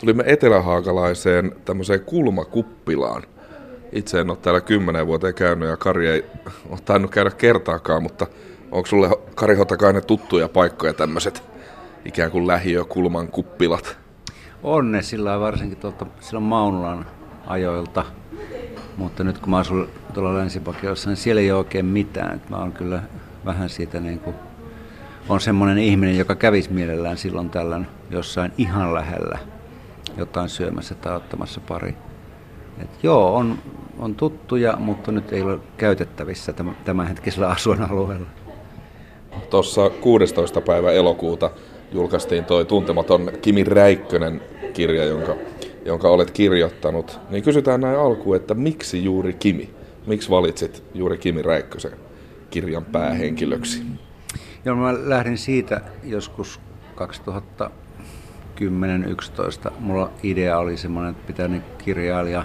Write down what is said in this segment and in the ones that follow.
tulimme etelähaakalaiseen tämmöiseen kulmakuppilaan. Itse en ole täällä kymmenen vuoteen käynyt ja Kari ei ole tainnut käydä kertaakaan, mutta onko sulle Kari Hotakainen tuttuja paikkoja tämmöiset ikään kuin lähiökulman kuppilat? On ne sillä varsinkin tuolta silloin Maunulan ajoilta. Mutta nyt kun mä asun tuolla Länsipakiossa, niin siellä ei ole oikein mitään. Mä oon kyllä vähän siitä niin kuin, on semmoinen ihminen, joka kävisi mielellään silloin tällöin jossain ihan lähellä jotain syömässä tai ottamassa pari. Et joo, on, on tuttuja, mutta nyt ei ole käytettävissä tämänhetkisellä asuinalueella. Tuossa 16. päivä elokuuta julkaistiin toi tuntematon Kimi Räikkönen kirja, jonka, jonka olet kirjoittanut. Niin kysytään näin alkuun, että miksi juuri Kimi? Miksi valitsit juuri Kimi Räikkösen kirjan päähenkilöksi? Joo, mä lähdin siitä joskus 2010-2011. Mulla idea oli semmoinen, että pitää niin kirjailija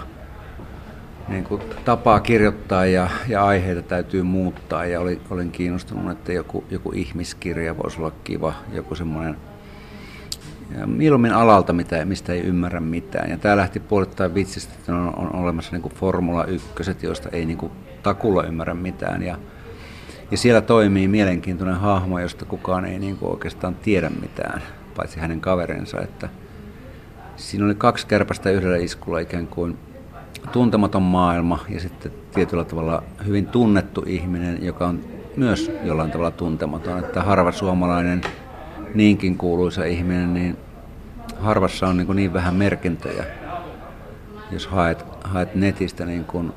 niin kuin tapaa kirjoittaa ja, ja aiheita täytyy muuttaa. Ja oli, olin kiinnostunut, että joku, joku ihmiskirja voisi olla kiva, joku semmoinen mieluummin alalta, mitä, mistä ei ymmärrä mitään. Ja tämä lähti puolittain vitsistä, että on, on olemassa niin kuin Formula 1, joista ei niin kuin takulla ymmärrä mitään. Ja, ja siellä toimii mielenkiintoinen hahmo, josta kukaan ei niin kuin oikeastaan tiedä mitään, paitsi hänen kaverinsa. Että siinä oli kaksi kärpästä yhdellä iskulla ikään kuin tuntematon maailma ja sitten tietyllä tavalla hyvin tunnettu ihminen, joka on myös jollain tavalla tuntematon. Että harva suomalainen niinkin kuuluisa ihminen, niin harvassa on niin, kuin niin vähän merkintöjä. Jos haet, haet netistä niin kuin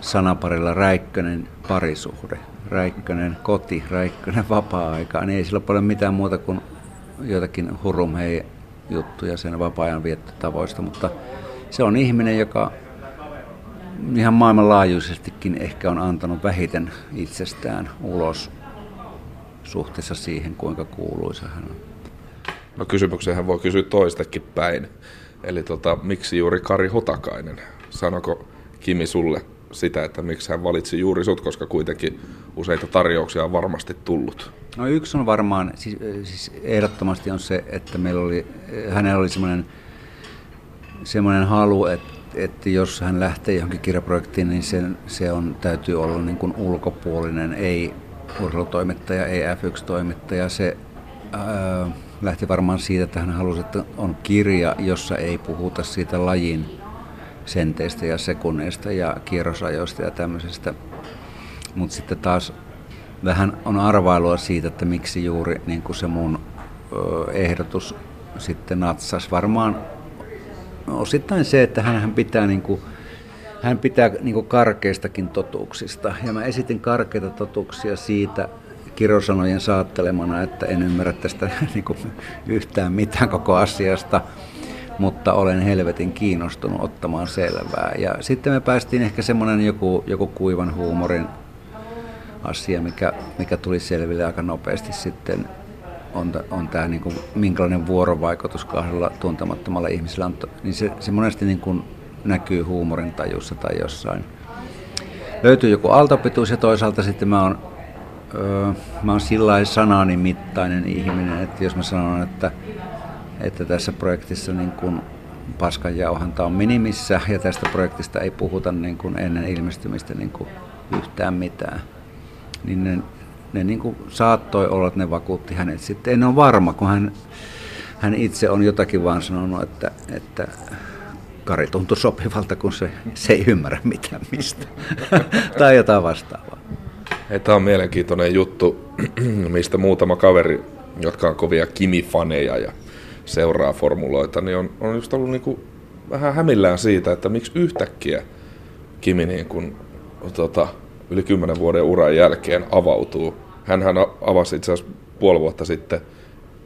sanaparilla Räikkönen parisuhde, Räikkönen koti, Räikkönen vapaa-aika, niin ei sillä ole mitään muuta kuin joitakin hurumhei juttuja sen vapaa-ajan viettotavoista, mutta se on ihminen, joka ihan maailmanlaajuisestikin ehkä on antanut vähiten itsestään ulos suhteessa siihen, kuinka kuuluisa hän on. No kysymyksenhän voi kysyä toistakin päin. Eli tota, miksi juuri Kari Hotakainen? Sanoko Kimi sulle sitä, että miksi hän valitsi juuri sut, koska kuitenkin useita tarjouksia on varmasti tullut? No yksi on varmaan, siis, siis ehdottomasti on se, että meillä oli, hänellä oli semmoinen, semmoinen halu, että, että jos hän lähtee johonkin kirjaprojektiin, niin sen, se on, täytyy olla niin kuin ulkopuolinen, ei urheilutoimittaja, ei F1-toimittaja. Se ää, lähti varmaan siitä, että hän halusi, että on kirja, jossa ei puhuta siitä lajin senteistä ja sekunneista ja kierrosajoista ja tämmöisestä. Mutta sitten taas vähän on arvailua siitä, että miksi juuri niin kuin se mun ehdotus sitten natsas. Varmaan osittain se, että hän pitää niin kuin, hän pitää niin kuin karkeistakin totuuksista. Ja mä esitin karkeita totuuksia siitä kirosanojen saattelemana, että en ymmärrä tästä niin kuin yhtään mitään koko asiasta, mutta olen helvetin kiinnostunut ottamaan selvää. Ja sitten me päästiin ehkä semmoinen joku, joku kuivan huumorin asia, mikä, mikä tuli selville aika nopeasti sitten on, on tämä niin kuin, minkälainen vuorovaikutus kahdella tuntemattomalla ihmisellä on, niin se, se monesti niin kuin näkyy huumorin tajussa tai jossain. Löytyy joku aaltopituus ja toisaalta sitten mä oon, öö, mä oon sillä sanani mittainen ihminen, että jos mä sanon, että, että tässä projektissa niin kun paskanjauhanta on minimissä ja tästä projektista ei puhuta niin kuin ennen ilmestymistä niin kuin yhtään mitään, niin ne, ne niin kuin saattoi olla, että ne vakuutti hänet. Sitten en ole varma, kun hän, hän itse on jotakin vaan sanonut, että, että Kari tuntui sopivalta, kun se, se ei ymmärrä mitään mistä. tai jotain vastaavaa. Tämä on mielenkiintoinen juttu, mistä muutama kaveri, jotka on kovia Kimi-faneja ja seuraa formuloita, niin on, on just ollut niin kuin vähän hämillään siitä, että miksi yhtäkkiä Kimi niin kuin, tota, yli kymmenen vuoden uran jälkeen avautuu. Hänhän avasi itse asiassa puoli vuotta sitten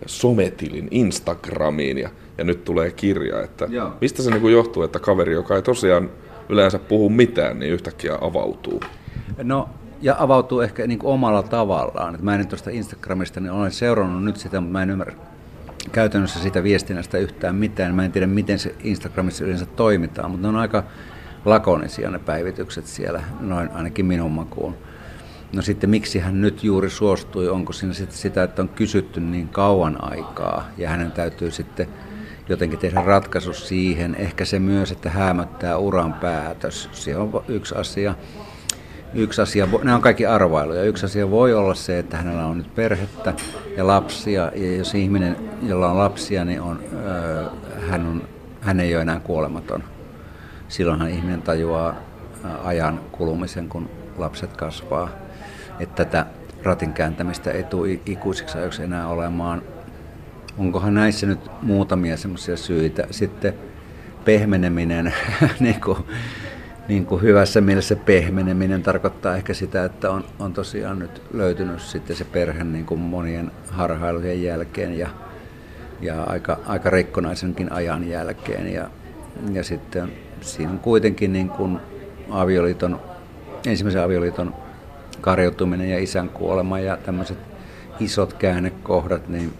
sometilin Instagramiin ja ja nyt tulee kirja. Että Joo. mistä se niin johtuu, että kaveri, joka ei tosiaan yleensä puhu mitään, niin yhtäkkiä avautuu? No, ja avautuu ehkä niin kuin omalla tavallaan. mä en nyt tuosta Instagramista, niin olen seurannut nyt sitä, mutta mä en ymmärrä käytännössä sitä viestinnästä yhtään mitään. Mä en tiedä, miten se Instagramissa yleensä toimitaan, mutta ne on aika lakonisia ne päivitykset siellä, noin ainakin minun makuun. No sitten miksi hän nyt juuri suostui, onko siinä sitten sitä, että on kysytty niin kauan aikaa ja hänen täytyy sitten jotenkin tehdä ratkaisu siihen. Ehkä se myös, että hämöttää uran päätös. Se on yksi asia. Yksi asia, nämä on kaikki arvailuja. Yksi asia voi olla se, että hänellä on nyt perhettä ja lapsia. Ja jos ihminen, jolla on lapsia, niin on, hän, on, hän ei ole enää kuolematon. Silloinhan ihminen tajuaa ajan kulumisen, kun lapset kasvaa. Että tätä ratin kääntämistä ei tule ikuisiksi ajoiksi enää olemaan. Onkohan näissä nyt muutamia semmoisia syitä. Sitten pehmeneminen, niin kuin, niin kuin hyvässä mielessä pehmeneminen tarkoittaa ehkä sitä, että on, on tosiaan nyt löytynyt sitten se perhe niin kuin monien harhailujen jälkeen ja, ja aika, aika rikkonaisenkin ajan jälkeen. Ja, ja sitten siinä on kuitenkin niin kuin avioliiton, ensimmäisen avioliiton karjoutuminen ja isän kuolema ja tämmöiset isot käännekohdat, niin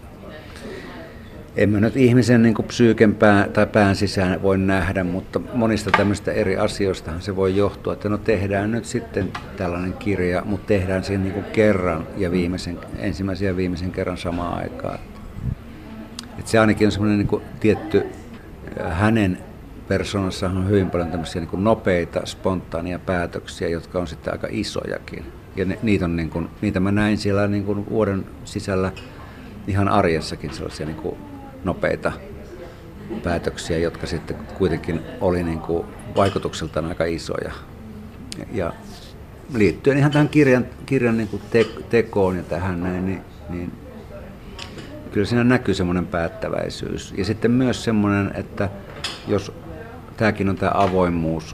en mä nyt ihmisen niin psyyken pää, tai pään sisään voi nähdä, mutta monista tämmöistä eri asioistahan se voi johtua, että no tehdään nyt sitten tällainen kirja, mutta tehdään siihen niin kerran ja viimeisen, ensimmäisen ja viimeisen kerran samaan aikaan. Et se ainakin on semmoinen niin tietty hänen persoonassa on hyvin paljon tämmöisiä niin nopeita, spontaania päätöksiä, jotka on sitten aika isojakin. Ja ne, niitä, on niin kuin, niitä mä näin siellä niin kuin vuoden sisällä ihan arjessakin sellaisia niin kuin nopeita päätöksiä, jotka sitten kuitenkin oli niin kuin vaikutukseltaan aika isoja. Ja liittyen ihan tähän kirjan, kirjan niin kuin te, tekoon ja tähän näin, niin, niin kyllä siinä näkyy semmoinen päättäväisyys. Ja sitten myös semmoinen, että jos tämäkin on tämä avoimuus,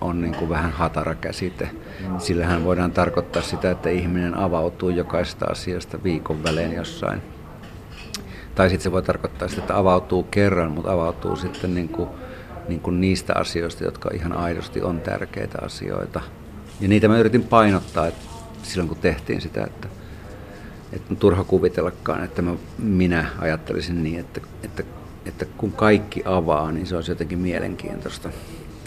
on niin kuin vähän hatara käsite. Sillähän voidaan tarkoittaa sitä, että ihminen avautuu jokaista asiasta viikon välein jossain. Tai sitten se voi tarkoittaa sitä, että avautuu kerran, mutta avautuu sitten niin kuin, niin kuin niistä asioista, jotka ihan aidosti on tärkeitä asioita. Ja niitä mä yritin painottaa että silloin, kun tehtiin sitä, että, että on turha kuvitellakaan, että mä, minä ajattelisin niin, että, että, että kun kaikki avaa, niin se olisi jotenkin mielenkiintoista.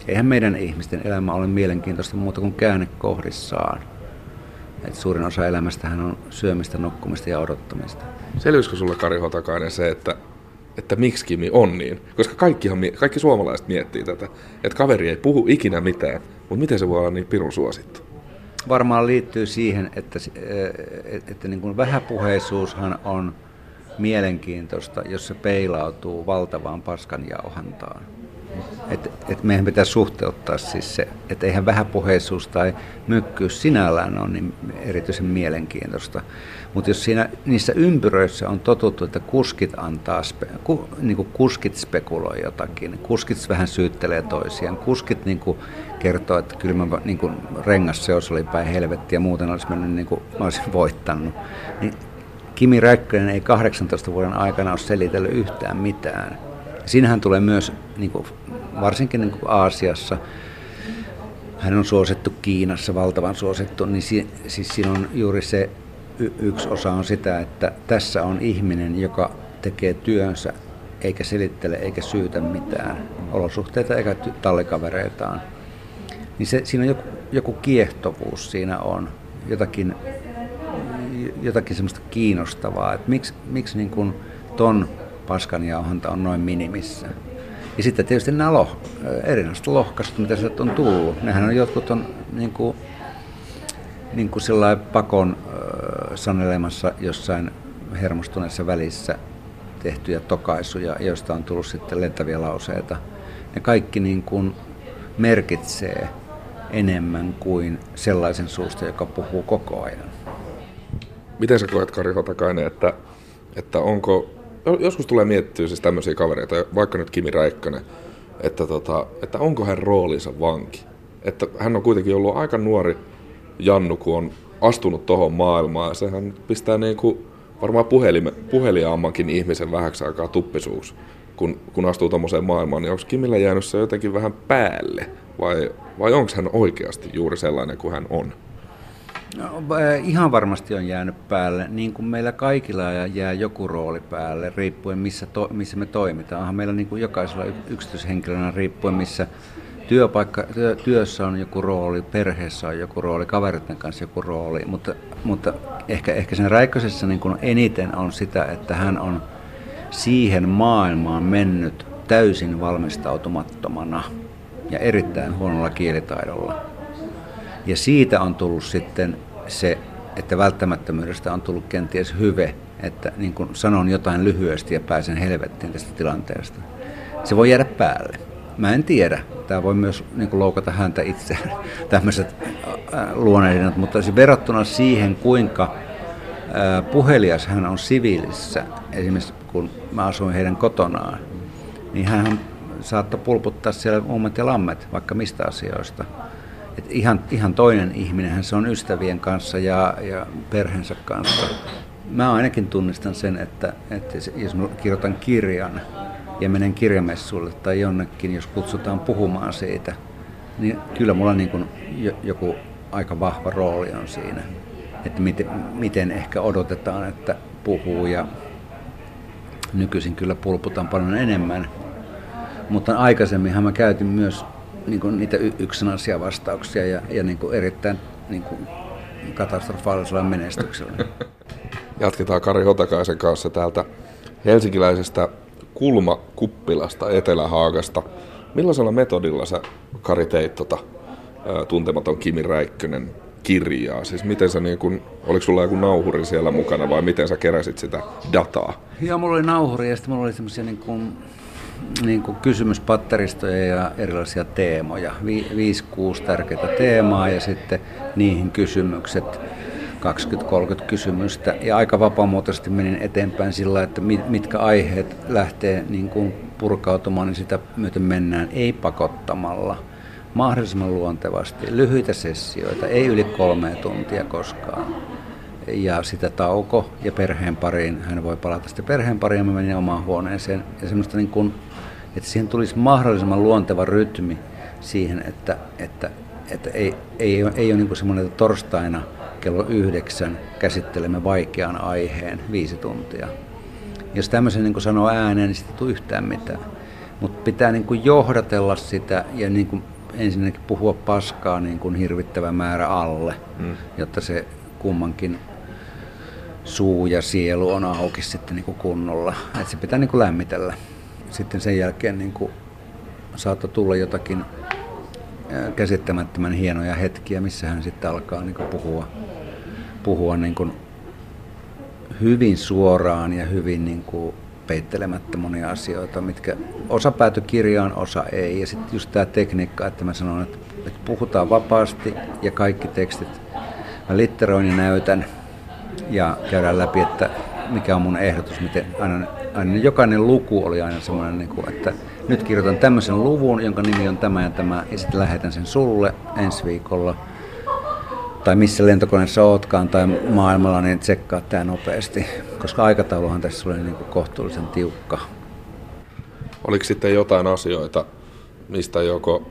Eihän meidän ihmisten elämä ole mielenkiintoista muuta kuin käännekohdissaan. Et suurin osa elämästähän on syömistä, nukkumista ja odottamista. Selvisikö sulle Kari Hotakainen se, että, että miksi Kimi on niin? Koska kaikkihan, kaikki suomalaiset miettii tätä, että kaveri ei puhu ikinä mitään, mutta miten se voi olla niin pirun suosittu? Varmaan liittyy siihen, että, että, että niin kuin vähäpuheisuushan on mielenkiintoista, jos se peilautuu valtavaan paskanjauhantaan. Et, et meidän pitää suhteuttaa siis se, että eihän vähäpuheisuus tai mykkyys sinällään ole niin erityisen mielenkiintoista. Mutta jos siinä, niissä ympyröissä on totuttu, että kuskit antaa, spe, ku, niin kuskit spekuloi jotakin, kuskit vähän syyttelee toisiaan, kuskit niin kuin kertoo, että kyllä mä niin kuin rengasseos oli päin helvetti ja muuten olisi mennyt niin kuin mä olisin voittanut. Niin Kimi Räikkönen ei 18 vuoden aikana ole selitellyt yhtään mitään. Siinähän tulee myös, niin kuin, varsinkin niin kuin Aasiassa, hän on suosittu Kiinassa, valtavan suosittu, niin si, siis siinä on juuri se y, yksi osa on sitä, että tässä on ihminen, joka tekee työnsä eikä selittele eikä syytä mitään olosuhteita eikä tallikavereitaan. Niin se, siinä on joku, joku kiehtovuus siinä on, jotakin, jotakin semmoista kiinnostavaa, että miksi, miksi niin kuin ton paskanjauhanta on noin minimissä. Ja sitten tietysti nämä loh, erinäiset lohkaiset, mitä sieltä on tullut. Nehän on jotkut on niin kuin, niin kuin pakon sanelemassa jossain hermostuneessa välissä tehtyjä tokaisuja, joista on tullut sitten lentäviä lauseita. Ne kaikki niin kuin merkitsee enemmän kuin sellaisen suusta, joka puhuu koko ajan. Miten sä koet, Kari Hotakainen, että, että onko joskus tulee miettiä siis tämmöisiä kavereita, vaikka nyt Kimi Räikkönen, että, tota, että onko hän roolinsa vanki. Että hän on kuitenkin ollut aika nuori Jannu, kun on astunut tuohon maailmaan. Sehän pistää niin kuin varmaan puhelime, puheliaammankin ihmisen vähäksi aikaa tuppisuus, kun, kun astuu tuommoiseen maailmaan. Niin onko Kimillä jäänyt se jotenkin vähän päälle vai, vai onko hän oikeasti juuri sellainen kuin hän on? No, ihan varmasti on jäänyt päälle, niin kuin meillä kaikilla jää joku rooli päälle, riippuen missä, to, missä me toimitaan. Onhan meillä niin kuin jokaisella yksityishenkilönä riippuen missä työpaikka, työ, työssä on joku rooli, perheessä on joku rooli, kaveritten kanssa joku rooli, mutta, mutta ehkä, ehkä sen Räikkösessä niin kuin eniten on sitä, että hän on siihen maailmaan mennyt täysin valmistautumattomana ja erittäin huonolla kielitaidolla. Ja siitä on tullut sitten se, että välttämättömyydestä on tullut kenties hyve, että niin kun sanon jotain lyhyesti ja pääsen helvettiin tästä tilanteesta. Se voi jäädä päälle. Mä en tiedä. Tämä voi myös niin kuin loukata häntä itse, tämmöiset luonnehdinnat, mutta verrattuna siihen, kuinka puhelias hän on siviilissä, esimerkiksi kun mä asuin heidän kotonaan, niin hän saattoi pulputtaa siellä ummet ja lammet, vaikka mistä asioista. Et ihan, ihan toinen ihminen, hän se on ystävien kanssa ja, ja perheensä kanssa. Mä ainakin tunnistan sen, että, että jos mä kirjoitan kirjan ja menen kirjamessuille tai jonnekin, jos kutsutaan puhumaan siitä, niin kyllä mulla niin kuin joku aika vahva rooli on siinä. Että miten, miten ehkä odotetaan, että puhuu ja nykyisin kyllä pulputaan paljon enemmän. Mutta aikaisemminhan mä käytin myös niin kuin niitä yksinaisia vastauksia ja, ja niin kuin erittäin niin kuin katastrofaalisella menestyksellä. Jatketaan Kari Hotakaisen kanssa täältä helsinkiläisestä kulmakuppilasta Etelähaagasta. Millaisella metodilla sä, Kari, teit tota, tuntematon Kimi Räikkönen kirjaa? Siis miten sä niin kun, oliko sulla joku nauhuri siellä mukana vai miten sä keräsit sitä dataa? Joo, mulla oli nauhuri ja sitten mulla oli semmoisia niin kuin, niin kuin kysymyspatteristoja ja erilaisia teemoja. Vi, viisi, kuusi tärkeää teemaa ja sitten niihin kysymykset 20-30 kysymystä ja aika vapaamuotoisesti menin eteenpäin sillä, että mitkä aiheet lähtee niin kuin purkautumaan, niin sitä myöten mennään ei pakottamalla, mahdollisimman luontevasti, lyhyitä sessioita, ei yli kolme tuntia koskaan. Ja sitä tauko ja perheen pariin, hän voi palata sitten perheen pariin mä menin omaan huoneeseen. Ja semmoista niin kuin, että siihen tulisi mahdollisimman luonteva rytmi siihen, että, että, että ei, ei, ei ole niin semmoinen, että torstaina – kello yhdeksän käsittelemme vaikean aiheen viisi tuntia. Jos tämmöisen niin sanoo ääneen, niin sitten ei tule yhtään mitään. Mutta pitää niin kuin johdatella sitä ja niin kuin ensinnäkin puhua paskaa niin kuin hirvittävä määrä alle, mm. jotta se kummankin suu ja sielu on auki sitten niin kuin kunnolla. Et se pitää niin kuin lämmitellä. Sitten sen jälkeen niin kuin saattoi tulla jotakin käsittämättömän hienoja hetkiä, missä hän sitten alkaa niin kuin puhua puhua niin kuin hyvin suoraan ja hyvin niin kuin peittelemättä monia asioita, mitkä osa päätyi kirjaan, osa ei. Ja sitten just tämä tekniikka, että mä sanon, että, että puhutaan vapaasti ja kaikki tekstit mä litteroin ja näytän ja käydään läpi, että mikä on mun ehdotus, miten aina, aina jokainen luku oli aina semmoinen, niin kuin, että nyt kirjoitan tämmöisen luvun, jonka nimi on tämä ja tämä, ja sitten lähetän sen sulle ensi viikolla – tai missä lentokoneessa ootkaan tai maailmalla, niin tsekkaa tämä nopeasti, koska aikatauluhan tässä oli niin kuin kohtuullisen tiukka. Oliko sitten jotain asioita, mistä joko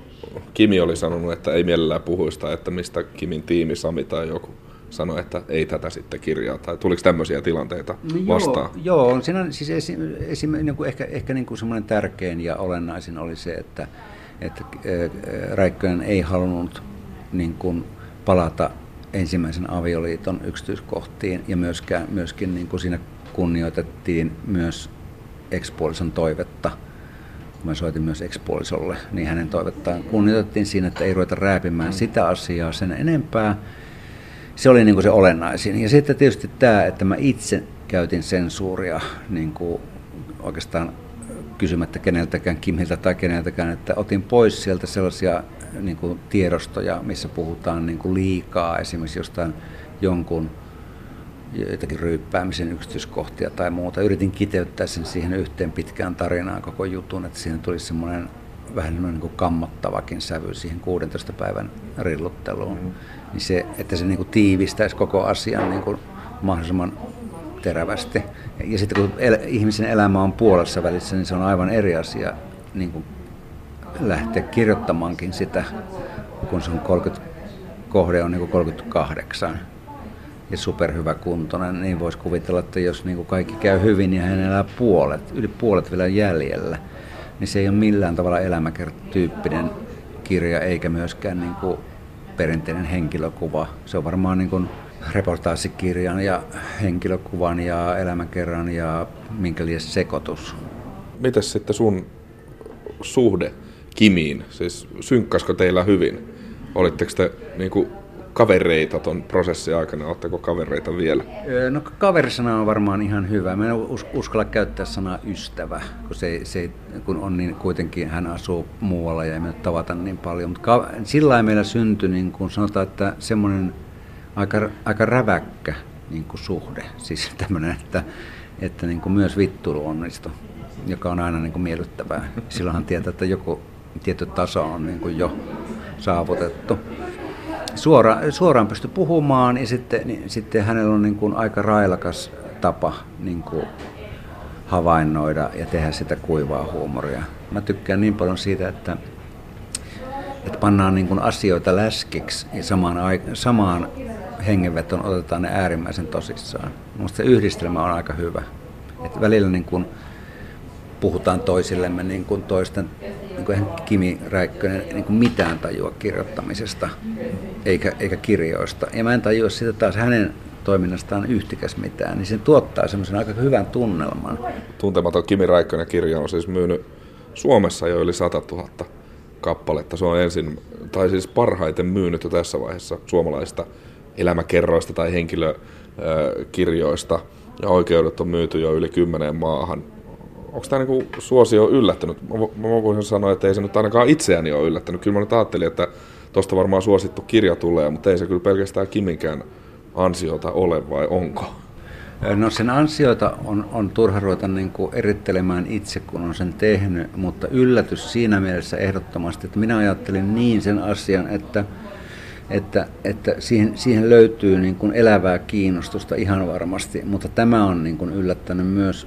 Kimi oli sanonut, että ei mielellään puhuista, että mistä Kimin tiimi Sami tai joku sanoi, että ei tätä sitten kirjaa, tai tuliko tämmöisiä tilanteita no vastaan? Joo, joo siinä siis esim, esim, niin kuin ehkä, ehkä niin kuin semmoinen tärkein ja olennaisin oli se, että, että Räikkönen ei halunnut niin kuin palata ensimmäisen avioliiton yksityiskohtiin ja myöskään, myöskin niin kuin siinä kunnioitettiin myös ekspuolison toivetta. Kun mä soitin myös ekspuolisolle, niin hänen toivettaan kunnioitettiin siinä, että ei ruveta rääpimään sitä asiaa sen enempää. Se oli niin kuin se olennaisin. Ja sitten tietysti tämä, että mä itse käytin sensuuria niin kuin oikeastaan kysymättä keneltäkään, Kimiltä tai keneltäkään, että otin pois sieltä sellaisia niin kuin tiedostoja, missä puhutaan niin kuin liikaa esimerkiksi jostain jonkun jotakin ryyppäämisen yksityiskohtia tai muuta. Yritin kiteyttää sen siihen yhteen pitkään tarinaan koko jutun, että siihen tuli semmoinen vähän niin kuin kammottavakin sävy siihen 16 päivän rillutteluun. Mm-hmm. Niin se, että se niin kuin tiivistäisi koko asian niin kuin mahdollisimman terävästi. Ja sitten kun el- ihmisen elämä on puolessa välissä, niin se on aivan eri asia niin kuin lähteä kirjoittamaankin sitä, kun se on 30, kohde on niin 38 ja superhyvä kuntoinen, niin voisi kuvitella, että jos niin kuin kaikki käy hyvin ja hän elää puolet, yli puolet vielä jäljellä, niin se ei ole millään tavalla elämäkertyyppinen kirja eikä myöskään niin kuin perinteinen henkilökuva. Se on varmaan niin kuin reportaasikirjan ja henkilökuvan ja elämänkerran ja minkä liian sekoitus. Mitäs sitten sun suhde Kimiin? Siis synkkasko teillä hyvin? Olitteko te niin kuin kavereita tuon prosessin aikana? Oletteko kavereita vielä? No kaverisana on varmaan ihan hyvä. Mä en uskalla käyttää sanaa ystävä, kun, se, se, kun on niin, kuitenkin hän asuu muualla ja me tavata niin paljon. Mutta sillä meillä syntyi, niin kuin sanotaan, että semmoinen aika, aika räväkkä niin kuin suhde. Siis tämmöinen, että, että niin kuin myös vitturu onnistui, joka on aina niin kuin miellyttävää. Silloinhan tietää, että joku tietty taso on niin kuin jo saavutettu. Suora, suoraan pysty puhumaan ja sitten, niin, sitten hänellä on niin kuin aika railakas tapa niin kuin havainnoida ja tehdä sitä kuivaa huumoria. Mä tykkään niin paljon siitä, että, että pannaan niin kuin asioita läskiksi ja samaan, samaan hengenvetoon otetaan ne äärimmäisen tosissaan. Minusta se yhdistelmä on aika hyvä. Että välillä niin kuin puhutaan toisillemme niin kuin toisten, niin kuin Kimi Räikkönen, niin kuin mitään tajua kirjoittamisesta eikä, eikä kirjoista. Ja mä en tajua sitä taas hänen toiminnastaan yhtikäs mitään, niin se tuottaa semmoisen aika hyvän tunnelman. Tuntematon Kimi Räikkönen kirja on siis myynyt Suomessa jo yli 100 000 kappaletta. Se on ensin, tai siis parhaiten myynyt jo tässä vaiheessa suomalaista elämäkerroista tai henkilökirjoista. Ja oikeudet on myyty jo yli kymmeneen maahan onko tämä niinku suosio yllättänyt? Mä, mä voisin sanoa, että ei se nyt ainakaan itseäni ole yllättänyt. Kyllä mä nyt ajattelin, että tuosta varmaan suosittu kirja tulee, mutta ei se kyllä pelkästään Kiminkään ansiota ole, vai onko? No sen ansioita on, on turha ruveta niin kuin erittelemään itse, kun on sen tehnyt, mutta yllätys siinä mielessä ehdottomasti, että minä ajattelin niin sen asian, että, että, että siihen, siihen löytyy niin kuin elävää kiinnostusta ihan varmasti, mutta tämä on niin kuin yllättänyt myös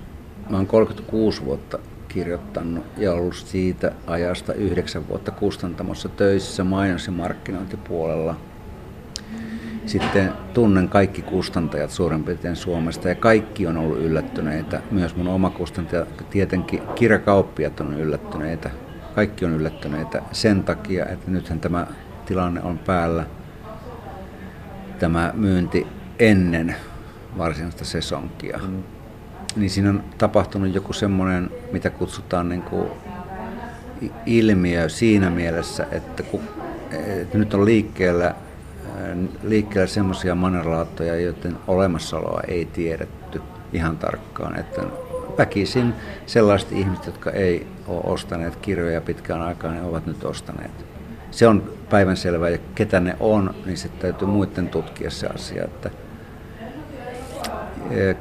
Mä oon 36 vuotta kirjoittanut ja ollut siitä ajasta yhdeksän vuotta kustantamossa töissä mainos- ja markkinointipuolella. Sitten tunnen kaikki kustantajat suurin piirtein Suomesta ja kaikki on ollut yllättyneitä. Myös mun oma kustantaja, tietenkin kirjakauppiat on yllättyneitä. Kaikki on yllättyneitä sen takia, että nythän tämä tilanne on päällä. Tämä myynti ennen varsinaista sesonkia. Mm niin siinä on tapahtunut joku semmoinen, mitä kutsutaan niin kuin ilmiö siinä mielessä, että, kun, että nyt on liikkeellä, liikkeellä semmoisia mannerlaattoja, joiden olemassaoloa ei tiedetty ihan tarkkaan. Että väkisin sellaiset ihmiset, jotka ei ole ostaneet kirjoja pitkään aikaan, ne ovat nyt ostaneet. Se on päivänselvää ja ketä ne on, niin sitten täytyy muiden tutkia se asia. Että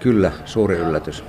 Kyllä, suuri yllätys.